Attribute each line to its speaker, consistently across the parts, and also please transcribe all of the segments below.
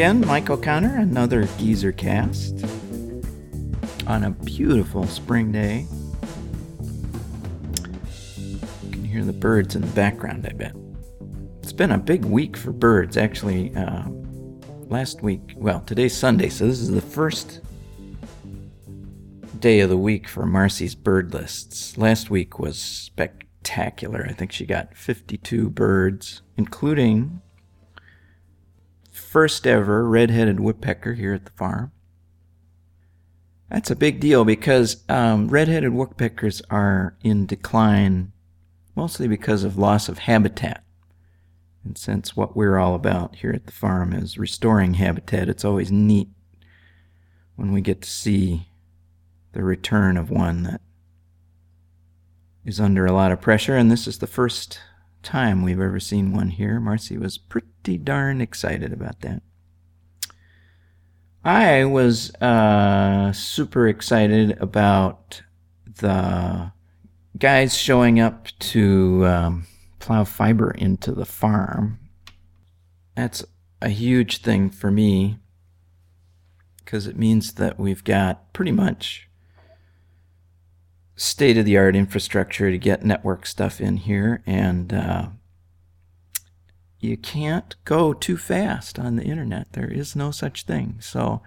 Speaker 1: again, Mike O'Connor, another Geezer cast on a beautiful spring day. You can hear the birds in the background, I bet. It's been a big week for birds, actually. Uh, last week, well, today's Sunday, so this is the first day of the week for Marcy's bird lists. Last week was spectacular. I think she got 52 birds, including first ever red-headed woodpecker here at the farm. That's a big deal because um, red-headed woodpeckers are in decline mostly because of loss of habitat. And since what we're all about here at the farm is restoring habitat, it's always neat when we get to see the return of one that is under a lot of pressure. And this is the first time we've ever seen one here. Marcy was pretty darn excited about that. I was uh, super excited about the guys showing up to um, plow fiber into the farm. That's a huge thing for me because it means that we've got pretty much state of the art infrastructure to get network stuff in here, and uh, you can't go too fast on the internet. There is no such thing. So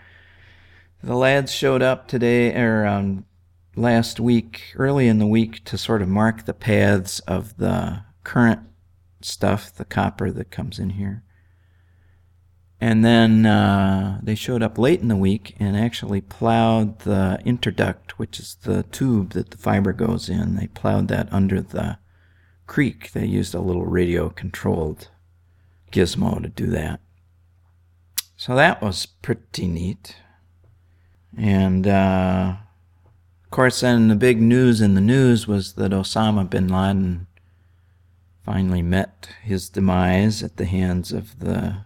Speaker 1: the lads showed up today or um, last week, early in the week, to sort of mark the paths of the current stuff, the copper that comes in here. And then uh, they showed up late in the week and actually plowed the interduct, which is the tube that the fiber goes in. They plowed that under the creek. They used a little radio controlled gizmo to do that. So that was pretty neat. And uh, of course, then the big news in the news was that Osama bin Laden finally met his demise at the hands of the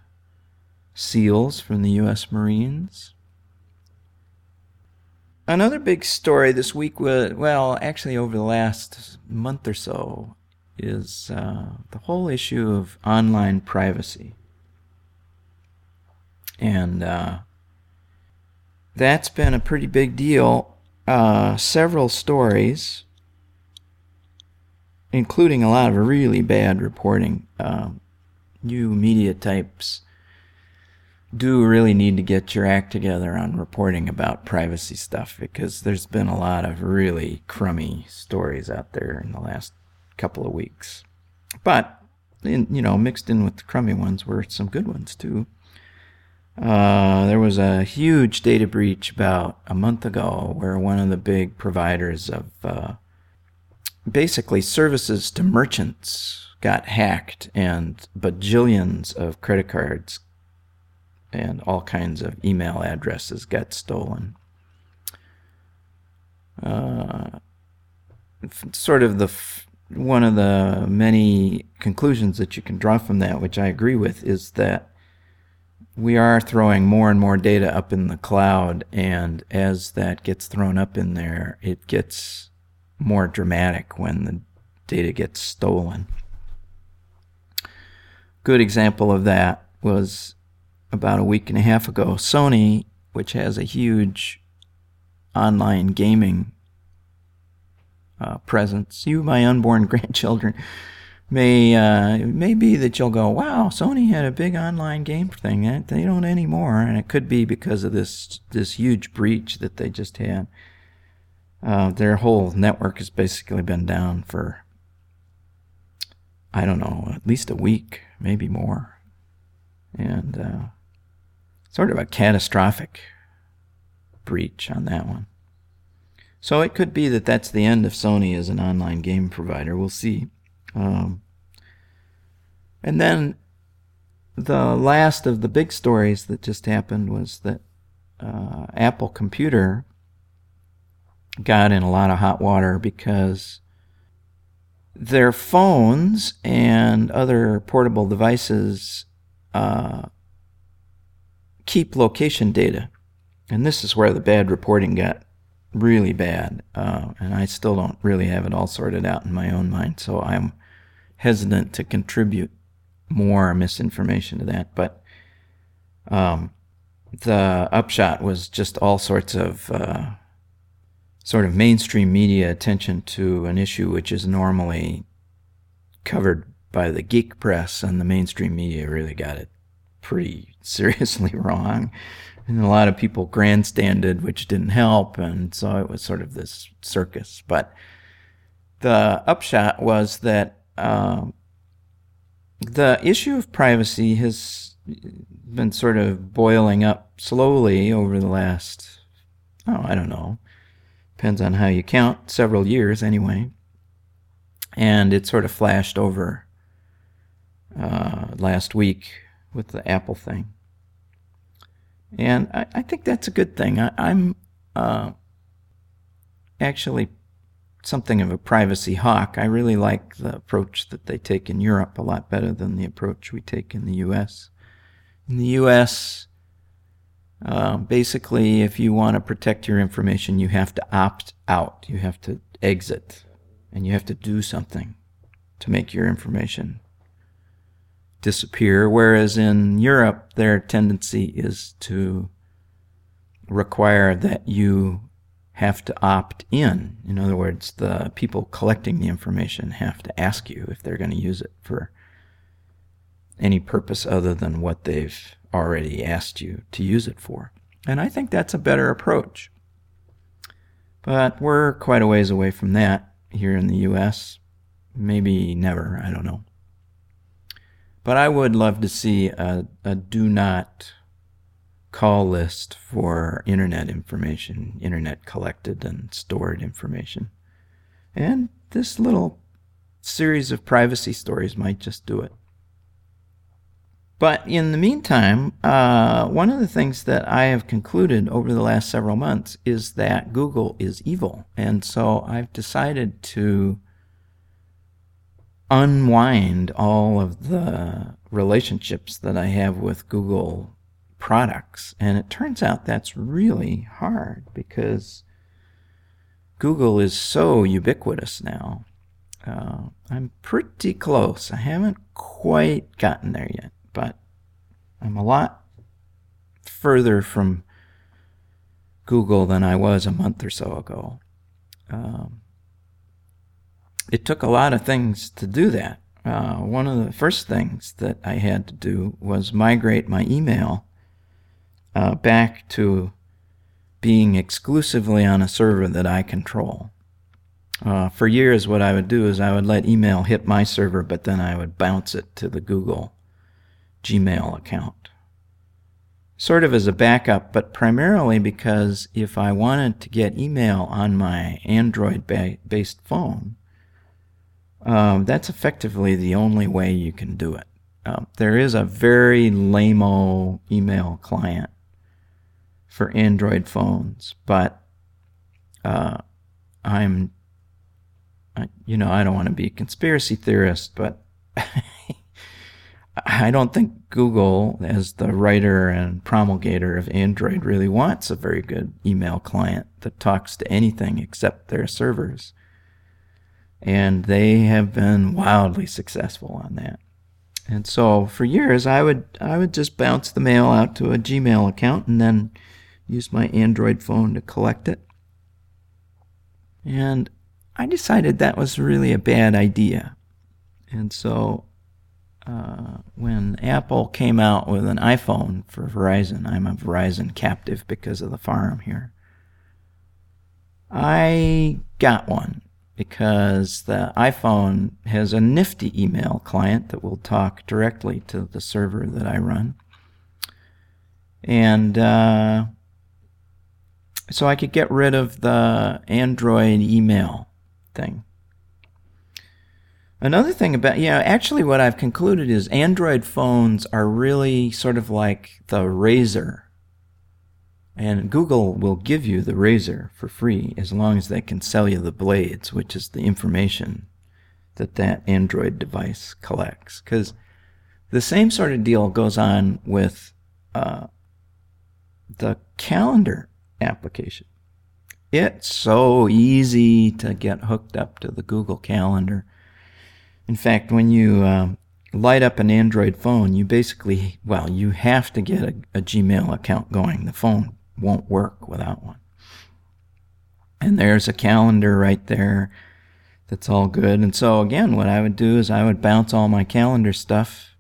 Speaker 1: SEALs from the U.S. Marines. Another big story this week well, actually over the last month or so, is uh, the whole issue of online privacy. And uh, that's been a pretty big deal. Uh, several stories, including a lot of really bad reporting. Um, new media types do really need to get your act together on reporting about privacy stuff because there's been a lot of really crummy stories out there in the last couple of weeks. But, in, you know, mixed in with the crummy ones were some good ones too. Uh, there was a huge data breach about a month ago where one of the big providers of uh, basically services to merchants got hacked and bajillions of credit cards and all kinds of email addresses got stolen. Uh, sort of the f- one of the many conclusions that you can draw from that, which I agree with, is that we are throwing more and more data up in the cloud, and as that gets thrown up in there, it gets more dramatic when the data gets stolen. Good example of that was about a week and a half ago, Sony, which has a huge online gaming uh, presence, you, my unborn grandchildren, may uh, may be that you'll go, wow, Sony had a big online game thing. They don't anymore, and it could be because of this this huge breach that they just had. Uh, their whole network has basically been down for I don't know, at least a week, maybe more, and uh, sort of a catastrophic breach on that one. So it could be that that's the end of Sony as an online game provider. We'll see. Um, and then the last of the big stories that just happened was that uh, Apple Computer got in a lot of hot water because their phones and other portable devices uh, keep location data. And this is where the bad reporting got really bad. Uh, and I still don't really have it all sorted out in my own mind. So I'm hesitant to contribute more misinformation to that. But um, the upshot was just all sorts of uh, sort of mainstream media attention to an issue which is normally covered by the geek press, and the mainstream media really got it pretty seriously wrong. And a lot of people grandstanded, which didn't help, and so it was sort of this circus. But the upshot was that uh, the issue of privacy has been sort of boiling up slowly over the last, oh, I don't know, depends on how you count, several years anyway. And it sort of flashed over uh, last week with the Apple thing. And I, I think that's a good thing. I, am uh, actually something of a privacy hawk. I really like the approach that they take in Europe a lot better than the approach we take in the US. In the US, uh, basically, if you want to protect your information, you have to opt out, you have to exit, and you have to do something to make your information disappear. Whereas in Europe, their tendency is to require that you have to opt in. In other words, the people collecting the information have to ask you if they're going to use it for any purpose other than what they've already asked you to use it for. And I think that's a better approach. But we're quite a ways away from that here in the US. Maybe never, I don't know. But I would love to see a, a do not call list for internet information, internet collected and stored information. And this little series of privacy stories might just do it. But in the meantime, uh, one of the things that I have concluded over the last several months is that Google is evil. And so I've decided to unwind all of the relationships that I have with Google products. And it turns out that's really hard because Google is so ubiquitous now. Uh, I'm pretty close. I haven't quite gotten there yet, but I'm a lot further from Google than I was a month or so ago. Um, it took a lot of things to do that. Uh, one of the first things that I had to do was migrate my email uh, back to being exclusively on a server that I control. Uh, for years, what I would do is I would let email hit my server, but then I would bounce it to the Google Gmail account. Sort of as a backup, but primarily because if I wanted to get email on my Android based phone, um, that's effectively the only way you can do it. Um, there is a very lame email client for Android phones, but uh, I'm, I, you know, I don't want to be a conspiracy theorist, but I don't think Google, as the writer and promulgator of Android, really wants a very good email client that talks to anything except their servers and they have been wildly successful on that. And so for years, I would I would just bounce the mail out to a Gmail account and then use my Android phone to collect it. And I decided that was really a bad idea. And so uh, when Apple came out with an iPhone for Verizon, I'm a Verizon captive because of the farm here. I got one because the iPhone has a nifty email client that will talk directly to the server that I run. And uh, so I could get rid of the Android email thing. Another thing about, you know, actually what I've concluded is Android phones are really sort of like the razor and Google will give you the razor for free as long as they can sell you the blades, which is the information that that Android device collects. Because the same sort of deal goes on with uh, the calendar application. It's so easy to get hooked up to the Google Calendar. In fact, when you uh, light up an Android phone, you basically, well, you have to get a, a Gmail account going. The phone won't work without one. And there's a calendar right there that's all good. And so, again, what I would do is I would bounce all my calendar stuff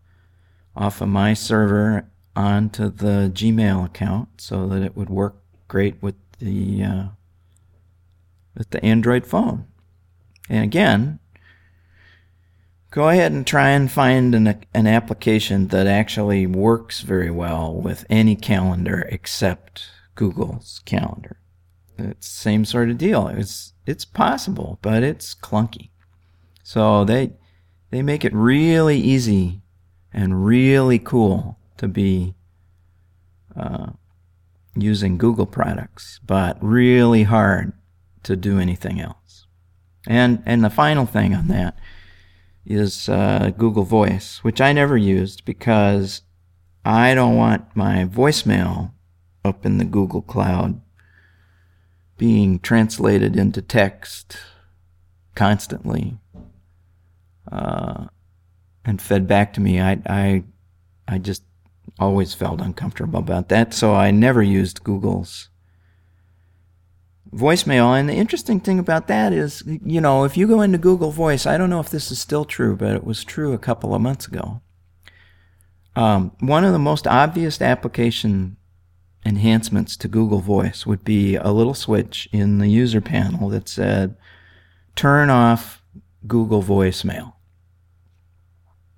Speaker 1: off of my server onto the Gmail account so that it would work great with the uh, with the Android phone. And again, go ahead and try and find an, an application that actually works very well with any calendar except Google's calendar. It's same sort of deal. It's it's possible, but it's clunky. So they they make it really easy and really cool to be uh, using Google products, but really hard to do anything else. And and the final thing on that is uh, Google Voice, which I never used because I don't want my voicemail up in the Google Cloud being translated into text constantly uh, and fed back to me. I, I, I just always felt uncomfortable about that, so I never used Google's voicemail. And the interesting thing about that is, you know, if you go into Google Voice, I don't know if this is still true, but it was true a couple of months ago. Um, one of the most obvious application enhancements to Google Voice would be a little switch in the user panel that said, turn off Google Voicemail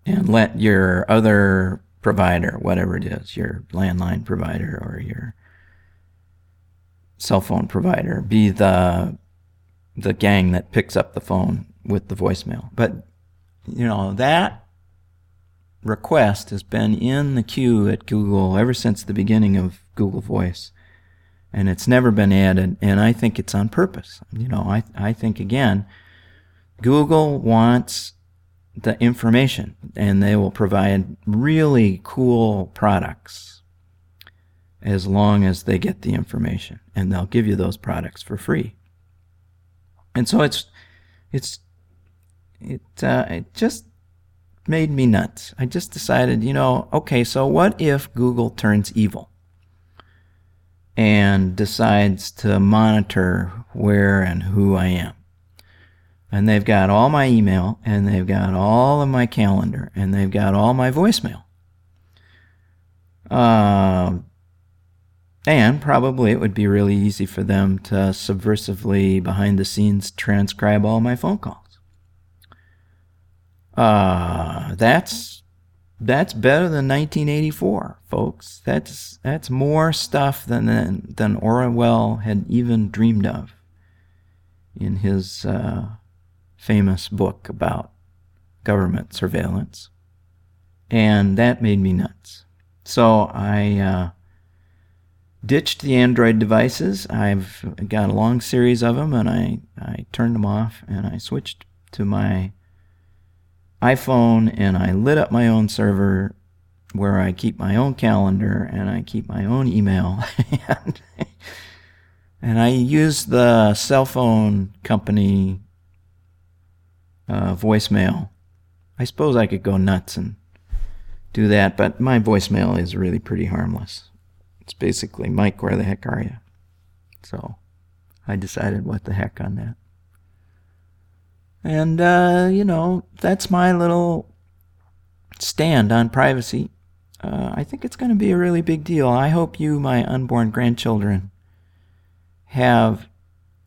Speaker 1: and let your other provider, whatever it is, your landline provider or your cell phone provider, be the the gang that picks up the phone with the voicemail. But you know that request has been in the queue at Google ever since the beginning of Google Voice. And it's never been added, and I think it's on purpose. You know, I, I think again, Google wants the information, and they will provide really cool products as long as they get the information, and they'll give you those products for free. And so it's, it's, it, uh, it just made me nuts. I just decided, you know, okay, so what if Google turns evil and decides to monitor where and who I am? And they've got all my email and they've got all of my calendar and they've got all my voicemail. Uh, and probably it would be really easy for them to subversively, behind the scenes, transcribe all my phone calls. Uh, that's that's better than 1984, folks. That's that's more stuff than than, Orwell had even dreamed of in his uh, famous book about government surveillance, and that made me nuts. So I uh, ditched the Android devices. I've got a long series of them, and I I turned them off, and I switched to my iPhone and I lit up my own server where I keep my own calendar and I keep my own email. and, and I use the cell phone company uh, voicemail. I suppose I could go nuts and do that, but my voicemail is really pretty harmless. It's basically, Mike, where the heck are you? So I decided what the heck on that. And, uh, you know, that's my little stand on privacy. Uh, I think it's going to be a really big deal. I hope you, my unborn grandchildren, have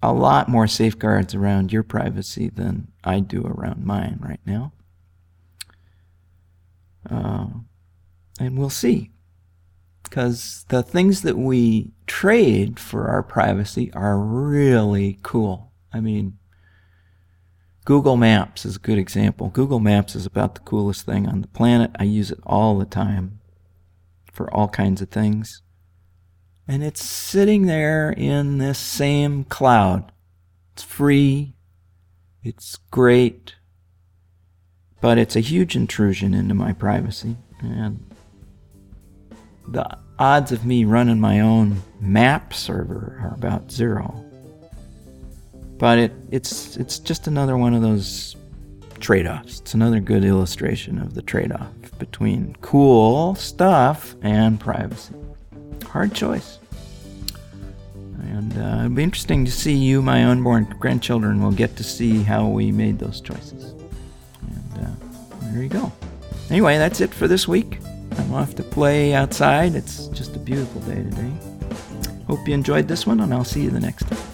Speaker 1: a lot more safeguards around your privacy than I do around mine right now. Uh, and we'll see. Because the things that we trade for our privacy are really cool. I mean, Google Maps is a good example. Google Maps is about the coolest thing on the planet. I use it all the time for all kinds of things. And it's sitting there in this same cloud. It's free. It's great. But it's a huge intrusion into my privacy. And the odds of me running my own map server are about zero. But it, it's it's just another one of those trade offs. It's another good illustration of the trade off between cool stuff and privacy. Hard choice. And uh, it'll be interesting to see you, my unborn grandchildren, will get to see how we made those choices. And uh, there you go. Anyway, that's it for this week. I'm off to play outside. It's just a beautiful day today. Hope you enjoyed this one, and I'll see you the next time.